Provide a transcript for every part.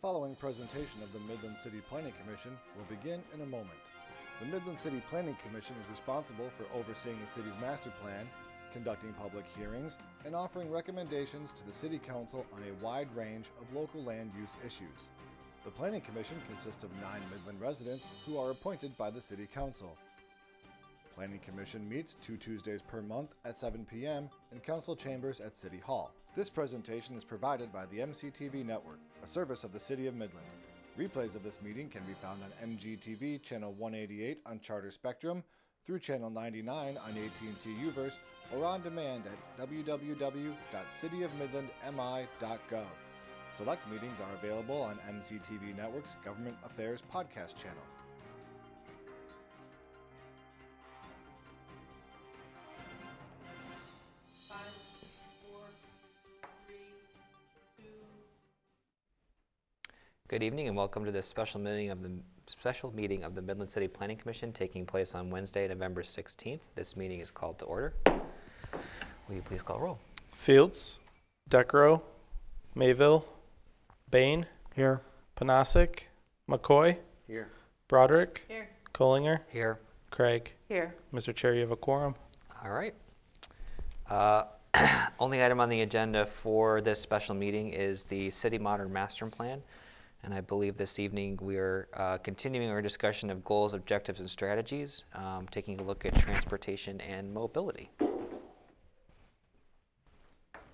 following presentation of the Midland City Planning Commission will begin in a moment. The Midland City Planning Commission is responsible for overseeing the city's master plan, conducting public hearings, and offering recommendations to the City Council on a wide range of local land use issues. The Planning Commission consists of nine Midland residents who are appointed by the City Council. Planning Commission meets two Tuesdays per month at 7 p.m. in council chambers at City Hall. This presentation is provided by the MCTV Network, service of the City of Midland. Replays of this meeting can be found on MCTV channel 188 on Charter Spectrum, through channel 99 on AT&T Uverse, or on demand at www.cityofmidlandmi.gov. Select meetings are available on MCTV Network's Government Affairs podcast channel. Good evening and welcome to this special meeting of the special meeting of the Midland City Planning Commission taking place on Wednesday, November 16th. This meeting is called to order. Will you please call roll? Fields, Decro, Mayville, Bain, Here. Panasic, McCoy, Here. Broderick, here, Collinger, Here. Craig. here, Mr. Chair, you have a quorum. All right. Uh, Only item on the agenda for this special meeting is the City Modern Master Plan. And I believe this evening we are uh, continuing our discussion of goals, objectives, and strategies, um, taking a look at transportation and mobility.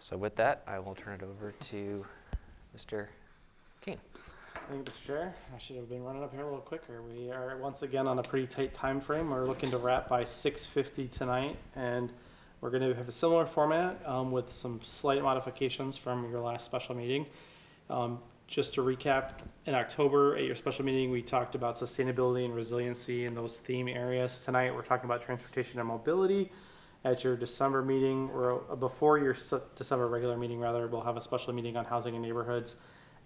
So with that, I will turn it over to Mr. King. Thank you, Mr. Chair. I should have been running up here a little quicker. We are once again on a pretty tight time frame. We're looking to wrap by 6:50 tonight, and we're going to have a similar format um, with some slight modifications from your last special meeting. Um, just to recap, in October at your special meeting, we talked about sustainability and resiliency in those theme areas. Tonight, we're talking about transportation and mobility. At your December meeting, or before your December regular meeting, rather, we'll have a special meeting on housing and neighborhoods.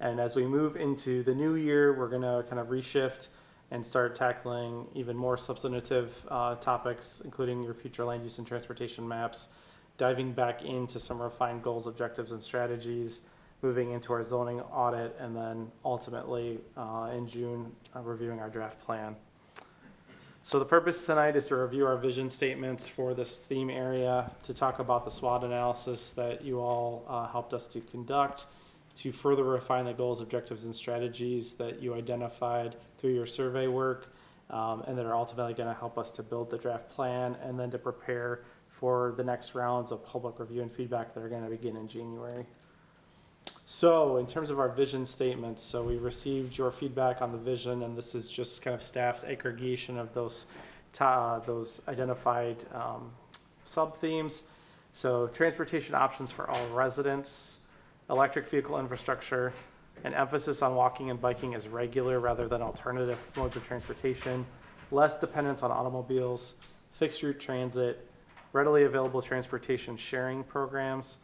And as we move into the new year, we're going to kind of reshift and start tackling even more substantive uh, topics, including your future land use and transportation maps, diving back into some refined goals, objectives, and strategies, moving into our zoning audit, and then ultimately uh, in June, uh, reviewing our draft plan. So the purpose tonight is to review our vision statements for this theme area, to talk about the SWOT analysis that you all uh, helped us to conduct, to further refine the goals, objectives, and strategies that you identified through your survey work, um, and that are ultimately going to help us to build the draft plan, and then to prepare for the next rounds of public review and feedback that are going to begin in January. So, in terms of our vision statements, so we received your feedback on the vision, and this is just kind of staff's aggregation of those, ta- those identified um, sub themes. So, transportation options for all residents, electric vehicle infrastructure, an emphasis on walking and biking as regular rather than alternative modes of transportation, less dependence on automobiles, fixed route transit, readily available transportation sharing programs,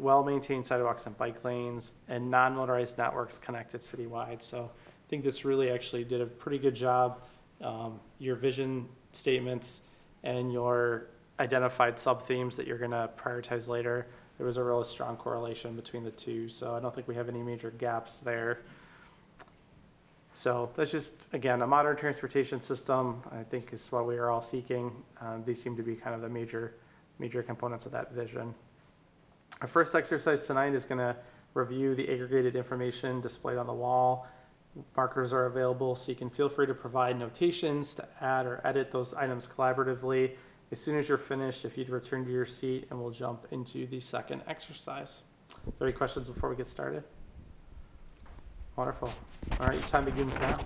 well-maintained sidewalks and bike lanes, and non-motorized networks connected citywide. So I think this really actually did a pretty good job. Um, your vision statements and your identified sub-themes that you're gonna prioritize later, there was a really strong correlation between the two, so I don't think we have any major gaps there. So that's just, again, a modern transportation system, I think is what we are all seeking. Um, these seem to be kind of the major, major components of that vision. Our first exercise tonight is going to review the aggregated information displayed on the wall. Markers are available, so you can feel free to provide notations to add or edit those items collaboratively. As soon as you're finished, if you'd return to your seat, and we'll jump into the second exercise. Are there any questions before we get started? Wonderful. All right, your time begins now.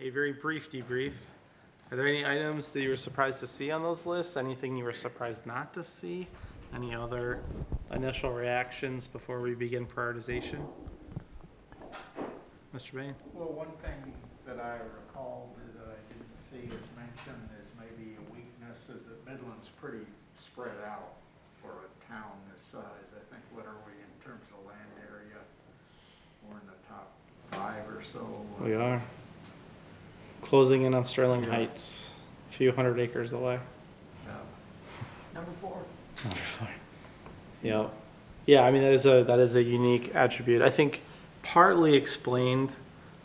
A very brief debrief. Are there any items that you were surprised to see on those lists? Anything you were surprised not to see? Any other initial reactions before we begin prioritization? Mr. Bain? Well, one thing that I recall that I didn't see as mentioned as maybe a weakness is that Midland's pretty spread out for a town this size. I think, what are we in terms of land area? We're in the top five or so. We are. Closing in on Sterling Yeah. Heights, a few hundred acres away. Yeah. Number four. Yeah, yeah. I mean that is a that is a unique attribute. I think partly explained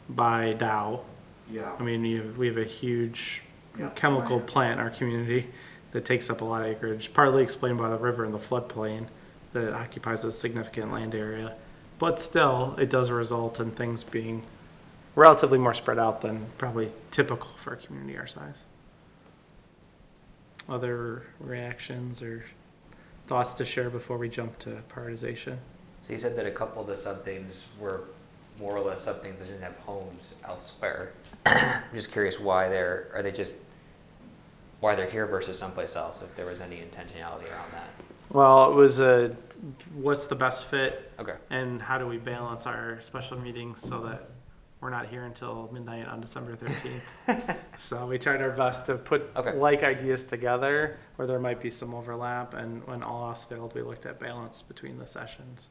by Dow. Yeah. I mean, we have, we have a huge Yeah, oh, chemical plant. plant in our community that takes up a lot of acreage. Partly explained by the river and the floodplain that occupies a significant land area, but still, it does result in things being relatively more spread out than probably typical for a community our size. Other reactions or thoughts to share before we jump to prioritization? So you said that a couple of the sub-themes were more or less sub-themes that didn't have homes elsewhere. I'm just curious why they're, are they just, why they're here versus someplace else, if there was any intentionality around that? Well, it was a what's the best fit Okay, and how do we balance our special meetings so that we're not here until midnight on December 13th. so we tried our best to put Okay. like ideas together where there might be some overlap. And when all else failed, we looked at balance between the sessions.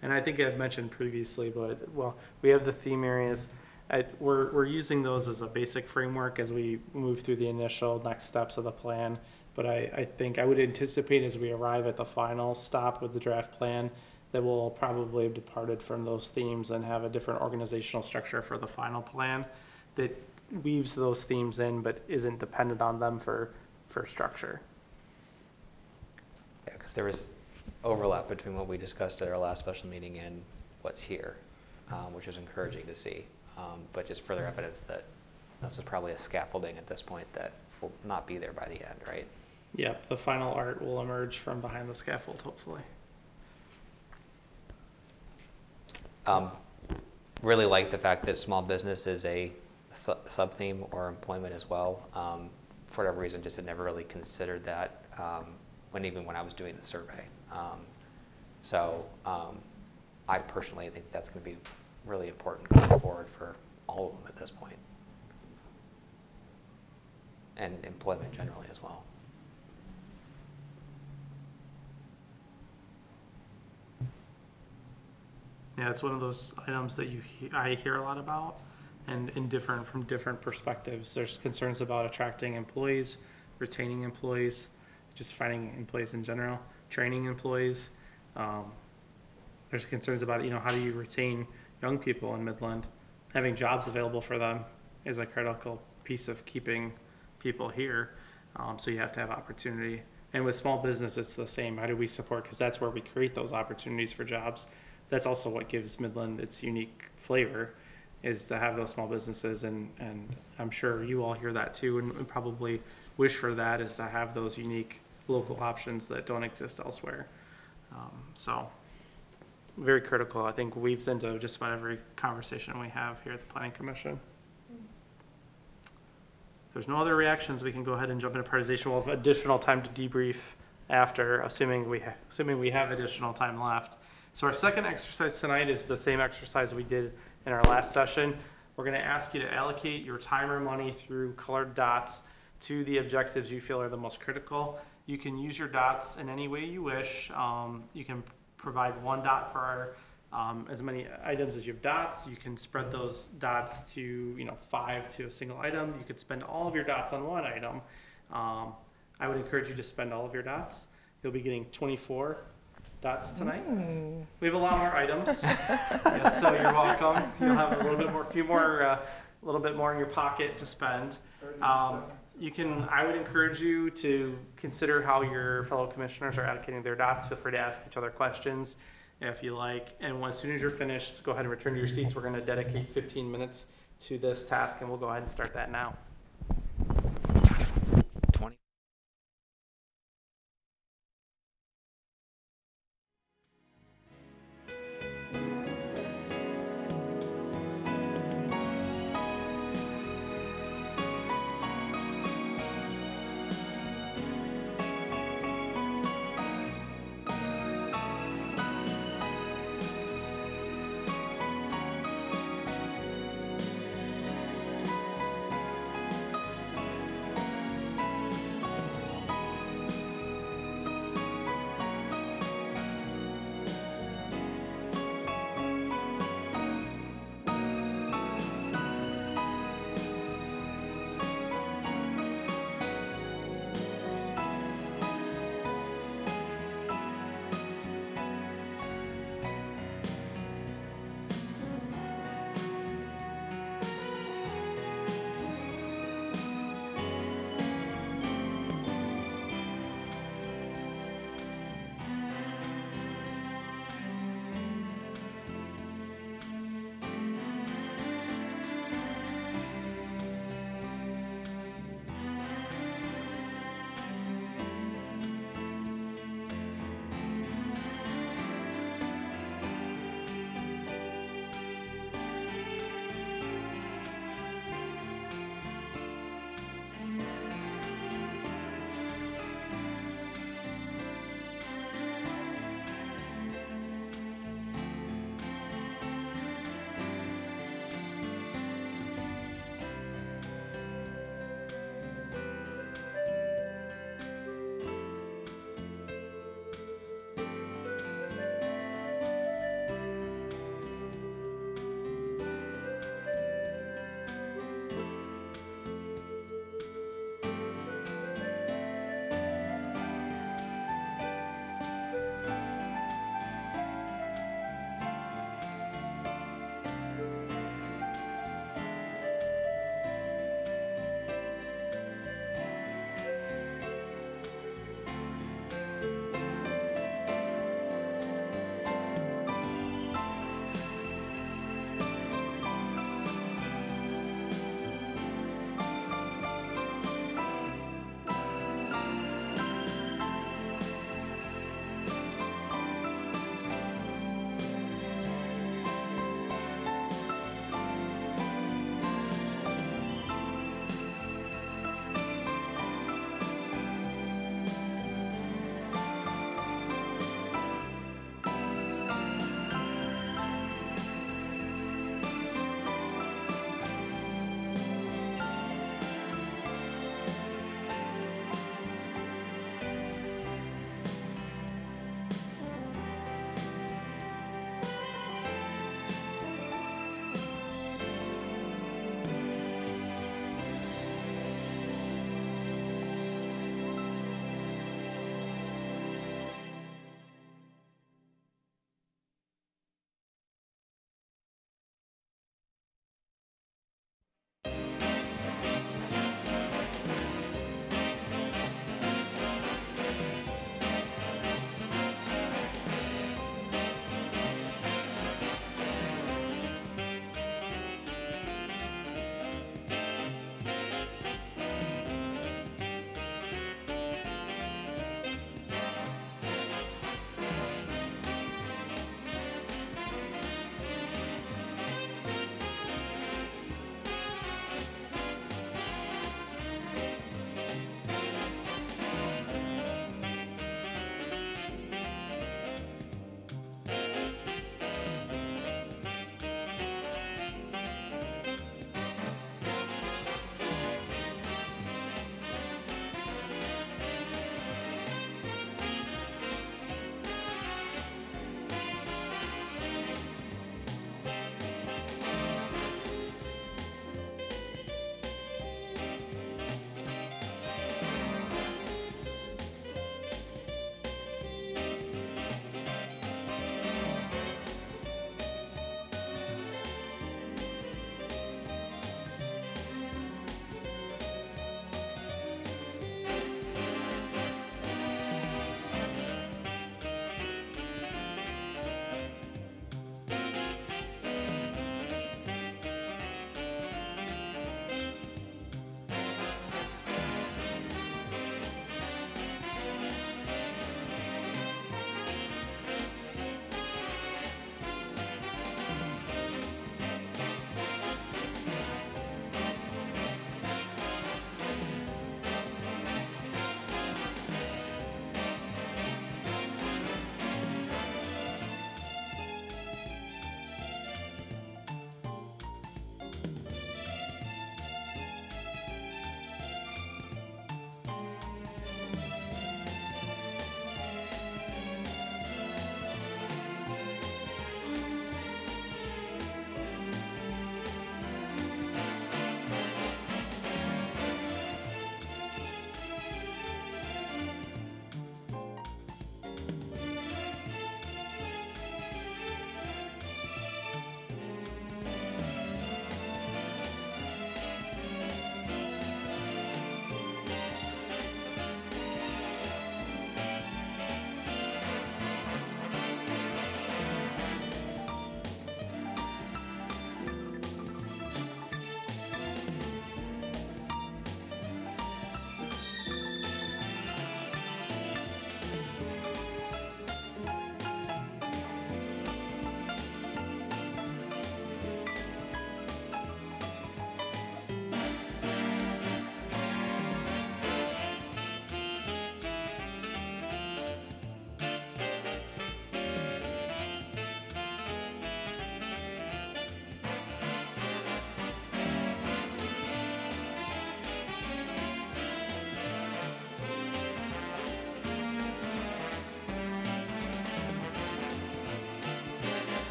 And I think I've mentioned previously, but well, we have the theme areas. I, we're, we're using those as a basic framework as we move through the initial next steps of the plan. But I, I think I would anticipate as we arrive at the final stop with the draft plan that we'll probably have departed from those themes and have a different organizational structure for the final plan that weaves those themes in but isn't dependent on them for, for structure. yeah, because there was overlap between what we discussed at our last special meeting and what's here, um, which is encouraging to see. Um, But just further evidence that this is probably a scaffolding at this point that will not be there by the end, right? Yep, the final art will emerge from behind the scaffold, hopefully. Um, Really like the fact that small business is a su- sub-theme or employment as well. Um, For whatever reason, just had never really considered that, um, when, even when I was doing the survey. Um, So um, I personally think that's going to be really important going forward for all of them at this. And employment generally as well. Yeah, it's one of those items that you he- I hear a lot about, and in different from different perspectives. There's concerns about attracting employees, retaining employees, just finding employees in general, training employees. Um, there's concerns about you know how do you retain young people in Midland, having jobs available for them is a critical piece of keeping people here. Um, so you have to have opportunity. And with small business, it's the same. How do we support? Because that's where we create those opportunities for jobs. That's also what gives Midland its unique flavor, is to have those small businesses. And, and I'm sure you all hear that too, and probably wish for that is to have those unique local options that don't exist elsewhere. Um, so very critical. I think weaves into just about every conversation we have here at the Planning Commission. If there's no other reactions, we can go ahead and jump into prioritization. We'll have additional time to debrief after, assuming we, ha- assuming we have additional time left. So our second exercise tonight is the same exercise we did in our last session. We're gonna ask you to allocate your time or money through colored dots to the objectives you feel are the most critical. You can use your dots in any way you wish. Um, you can provide one dot per um, as many items as you have dots. You can spread those dots to you know five to a single item. You could spend all of your dots on one item. Um, I would encourage you to spend all of your dots. You'll be getting 24 dots tonight. We have a lot more items, yes, so you're welcome. You'll have a little bit more, a few more, uh, a little bit more in your pocket to spend. Um, you can, I would encourage you to consider how your fellow commissioners are allocating their dots. Feel free to ask each other questions if you like. And when- as soon as you're finished, go ahead and return to your seats. We're going to dedicate 15 minutes to this task, and we'll go ahead and start that now.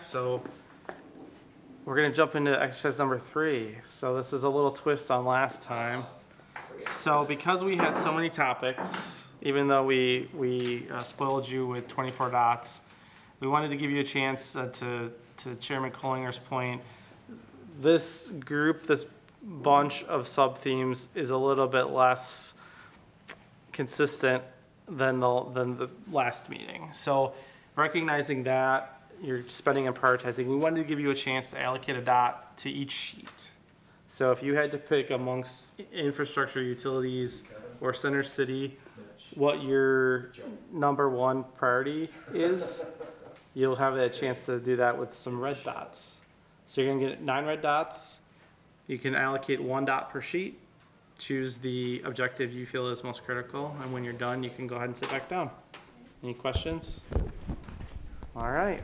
So we're gonna jump into exercise number three. So this is a little twist on last time. So because we had so many topics, even though we, we uh, spoiled you with 24 dots, we wanted to give you a chance uh, to, to Chairman Collinger's point. This group, this bunch of sub-themes is a little bit less consistent than the, than the last meeting. So recognizing that, you're spending and prioritizing, we wanted to give you a chance to allocate a dot to each sheet. So if you had to pick amongst infrastructure, utilities, or center city, what your number one priority is, you'll have a chance to do that with some red dots. So you're gonna get nine red dots. You can allocate one dot per sheet. Choose the objective you feel is most critical, and when you're done, you can go ahead and sit back down. Any questions? All right.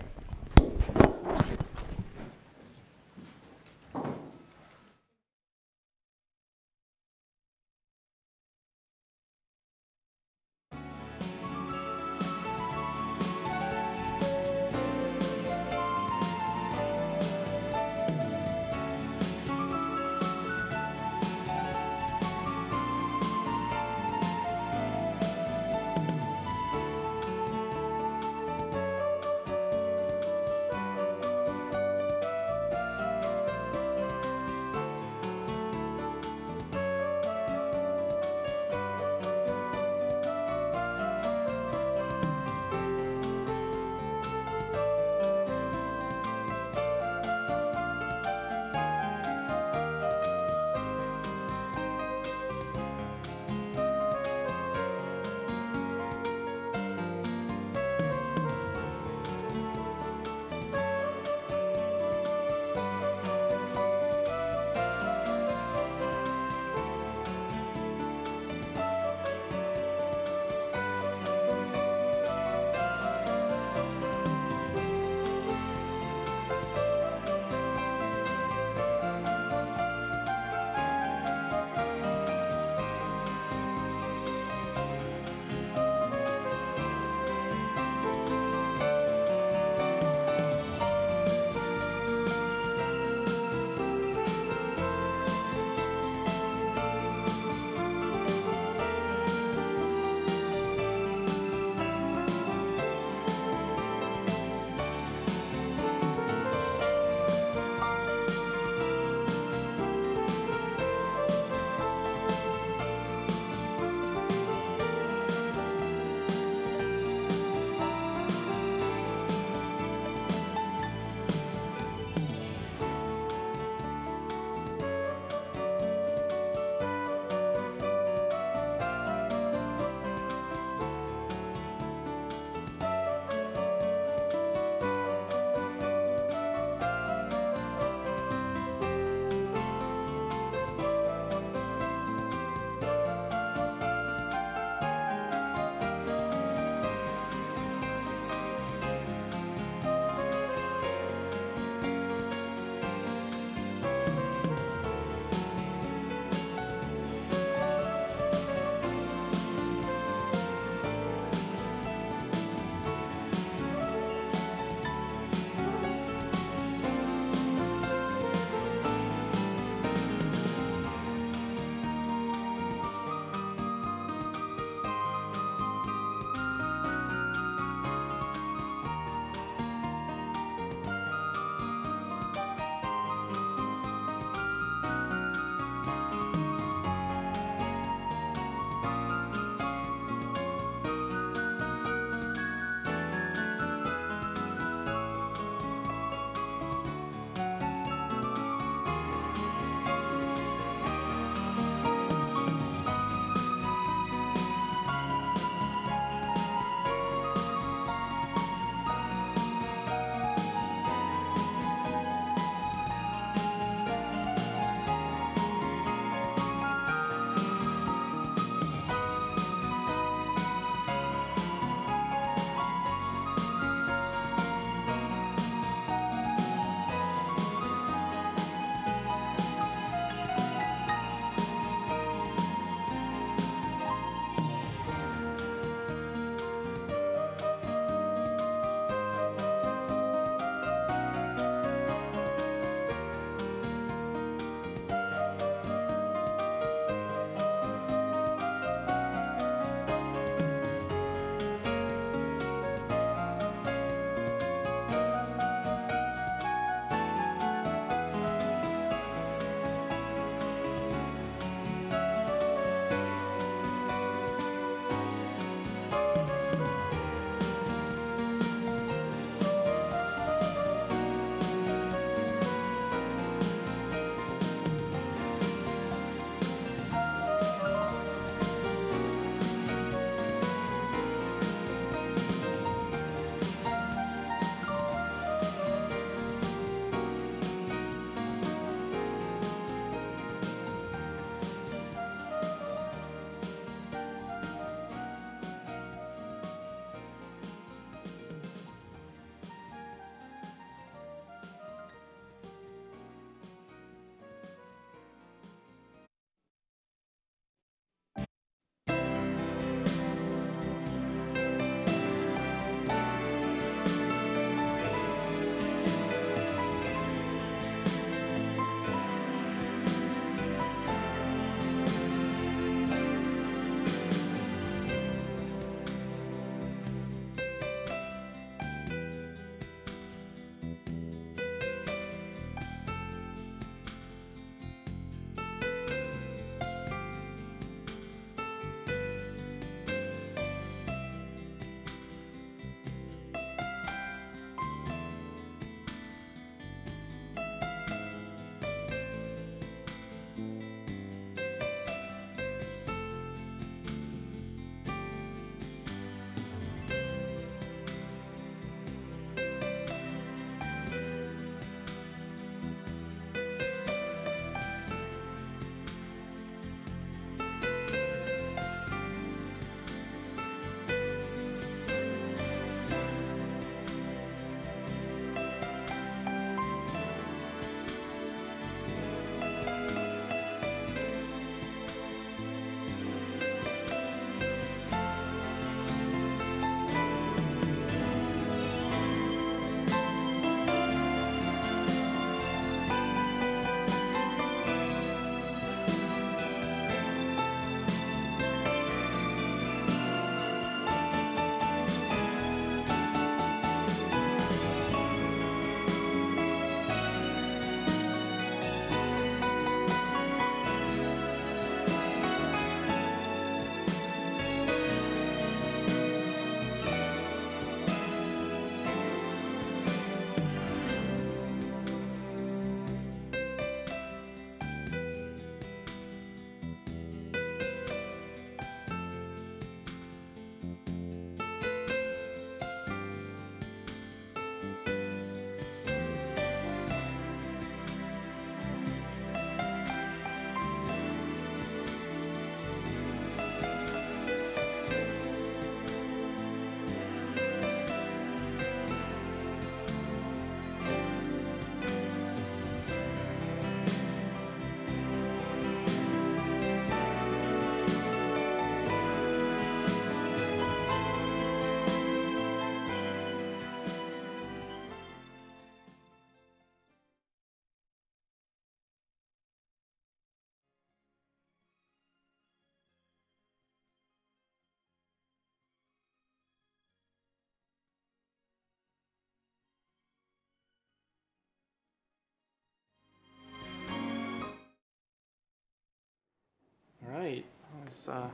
Right. As uh,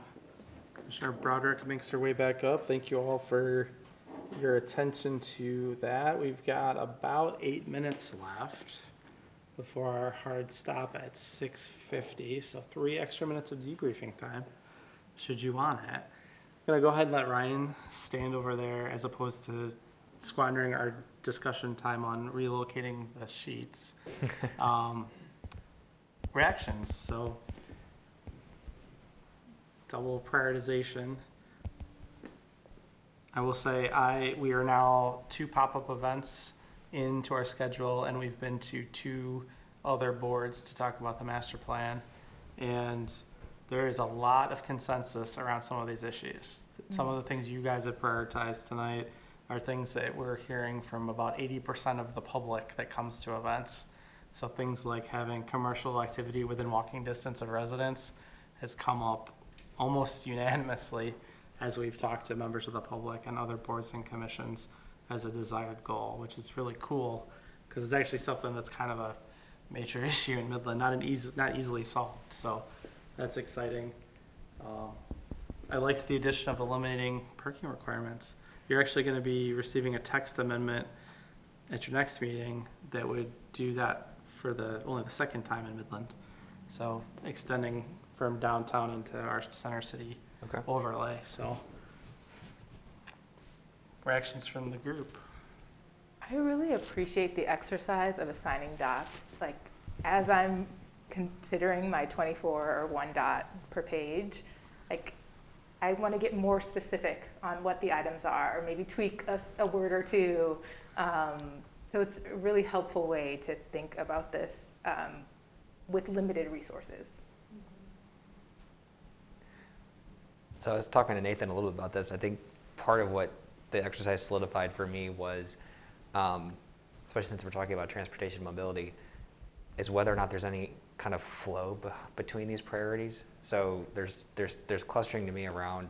Commissioner Broderick makes her way back up, thank you all for your attention to that. We've got about eight minutes left before our hard stop at six fifty, so three extra minutes of debriefing time, should you want it. I'm Gonna go ahead and let Ryan stand over there as opposed to squandering our discussion time on relocating the sheets. Um, Reactions, so double prioritization. I will say I we are now two pop-up events into our schedule and we've been to two other boards to talk about the master plan. And there is a lot of consensus around some of these issues. Some of the things you guys have prioritized tonight are things that we're hearing from about eighty percent of the public that comes to events. So things like having commercial activity within walking distance of residents has come up almost unanimously as we've talked to members of the public and other boards and commissions as a desired goal, which is really cool because it's actually something that's kind of a major issue in Midland, not an easy, not easily solved. So that's exciting. Um, I liked the addition of eliminating parking requirements. You're actually going to be receiving a text amendment at your next meeting that would do that for the only the second time in Midland. So extending from downtown into our center city Okay. overlay. So reactions from the group. I really appreciate the exercise of assigning dots. Like, as I'm considering my 24 or one dot per page, like, I want to get more specific on what the items are, or maybe tweak a, s- a word or two. Um, so it's a really helpful way to think about this um, with limited resources. So I was talking to Nathan a little bit about this. I think part of what the exercise solidified for me was, um, especially since we're talking about transportation mobility, is whether or not there's any kind of flow b- between these priorities. So there's there's there's clustering to me around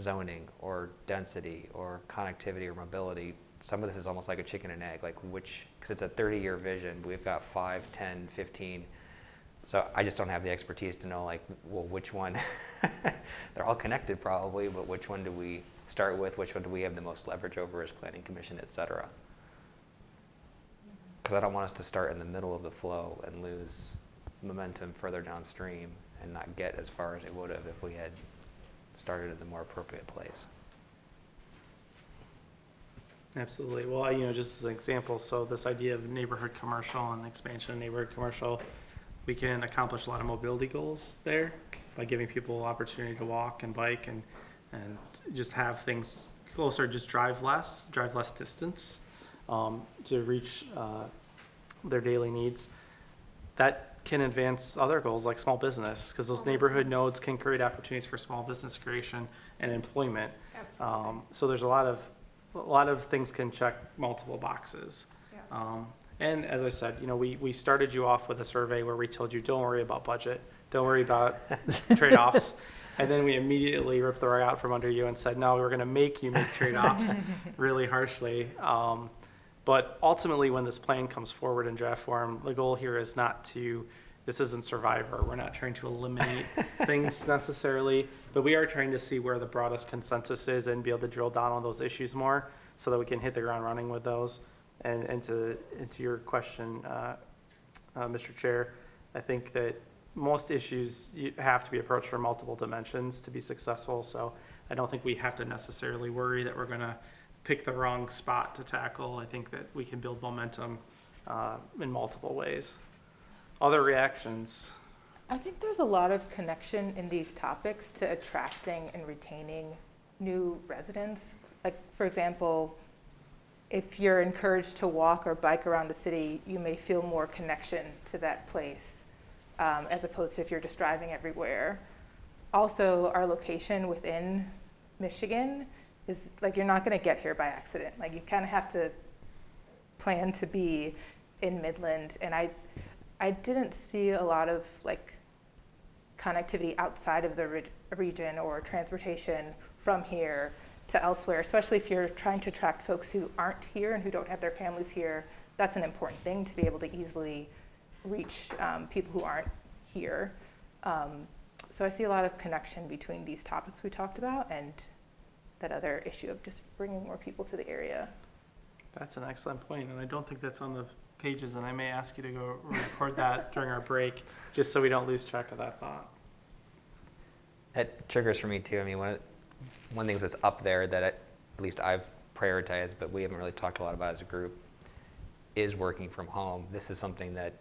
zoning or density or connectivity or mobility. Some of this is almost like a chicken and egg, like which because it's a 30-year vision. We've got 5, 10, 15. So I just don't have the expertise to know like, well, which one, they're all connected probably, but which one do we start with? Which one do we have the most leverage over as planning commission, et cetera? Mm-hmm. Because I don't want us to start in the middle of the flow and lose momentum further downstream and not get as far as it would have if we had started at the more appropriate place. Absolutely. Well, you know, just as an example, so this idea of neighborhood commercial and expansion of neighborhood commercial, we can accomplish a lot of mobility goals there by giving people opportunity to walk and bike and, and just have things closer, just drive less, drive less distance, um, to reach, uh, their daily needs. That can advance other goals like small business, because those Small neighborhood business. nodes can create opportunities for small business creation and employment. Absolutely. Um, so there's a lot of, a lot of things can check multiple boxes. Yeah. Um, and as I said, you know, we, we started you off with a survey where we told you, don't worry about budget, don't worry about trade-offs. And then we immediately ripped the rug out from under you and said, no, we're gonna make you make trade-offs really harshly. Um, but ultimately, when this plan comes forward in draft form, the goal here is not to, this isn't Survivor. We're not trying to eliminate things necessarily, but we are trying to see where the broadest consensus is and be able to drill down on those issues more so that we can hit the ground running with those. And, and to, and to your question, uh, uh, Mr. Chair, I think that most issues have to be approached from multiple dimensions to be successful. So I don't think we have to necessarily worry that we're gonna pick the wrong spot to tackle. I think that we can build momentum uh, in multiple ways. Other reactions? I think there's a lot of connection in these topics to attracting and retaining new residents. Like, for example, if you're encouraged to walk or bike around the city, you may feel more connection to that place um, as opposed to if you're just driving everywhere. Also, our location within Michigan is like you're not going to get here by accident. Like, you kind of have to plan to be in Midland, and I, I didn't see a lot of like connectivity outside of the re- region or transportation from here to elsewhere, especially if you're trying to attract folks who aren't here and who don't have their families here. That's an important thing to be able to easily reach um, people who aren't here. Um, So I see a lot of connection between these topics we talked about and that other issue of just bringing more people to the area. That's an excellent point, and I don't think that's on the pages, and I may ask you to go record that during our break, just so we don't lose track of that thought. That triggers for me too. I mean, one of, one of the things that's up there that I, at least I've prioritized, but we haven't really talked a lot about as a group, is working from home. This is something that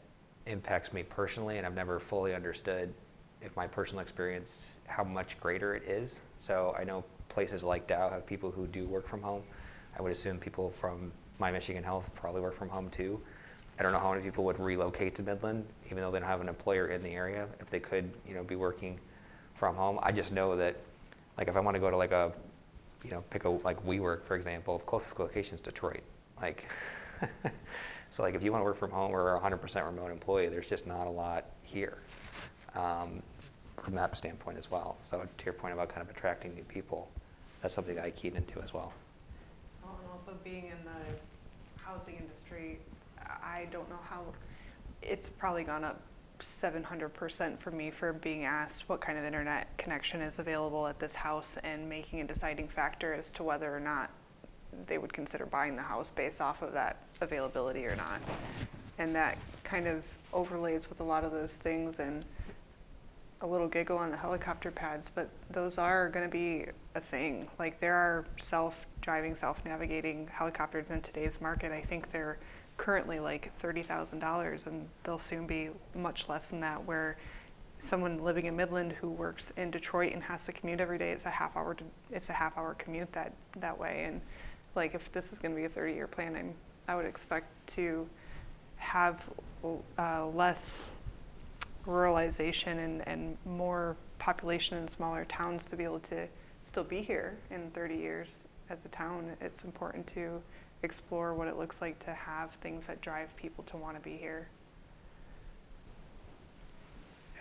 impacts me personally, and I've never fully understood if my personal experience how much greater it is. So I know places like Dow have people who do work from home. I would assume people from My Michigan Health probably work from home too. I don't know how many people would relocate to Midland, even though they don't have an employer in the area, if they could, you know, be working from home. I just know that, like, if I want to go to like a, you know, pick a like WeWork for example, the closest location is Detroit. Like, so like if you want to work from home or a 100% remote employee, there's just not a lot here, um, from that standpoint as well. So to your point about kind of attracting new people, that's something that I keyed into as well. Well, and also being in the housing industry, I don't know how, it's probably gone up seven hundred percent for me for being asked what kind of internet connection is available at this house and making a deciding factor as to whether or not they would consider buying the house based off of that availability or not. And that kind of overlays with a lot of those things and a little giggle on the helicopter pads, but those are going to be a thing. Like there are self-driving, self-navigating helicopters in today's market. I think they're currently like thirty thousand dollars, and they'll soon be much less than that. Where someone living in Midland who works in Detroit and has to commute every day, it's a half hour. To, it's a half hour commute that that way. And like if this is going to be a thirty-year plan, I'm, I would expect to have uh, less ruralization and, and more population in smaller towns to be able to still be here in 30 years as a town. It's important to explore what it looks like to have things that drive people to want to be here.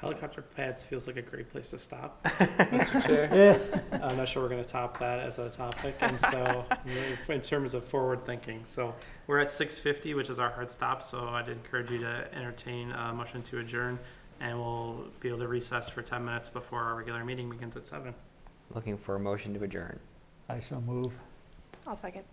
Helicopter pads feels like a great place to stop, Mr. Chair. Uh, I'm not sure we're going to top that as a topic, and so in terms of forward thinking, so we're at 6:50, which is our hard stop. So I'd encourage you to entertain a motion to adjourn, and we'll be able to recess for 10 minutes before our regular meeting begins at seven. Looking for a motion to adjourn. I so move. I'll second.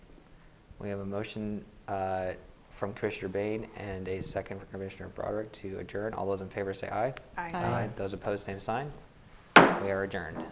We have a motion uh, from Commissioner Bain and a second from Commissioner Broderick to adjourn. All those in favor say aye. Aye. Aye. Those opposed, same sign. We are adjourned.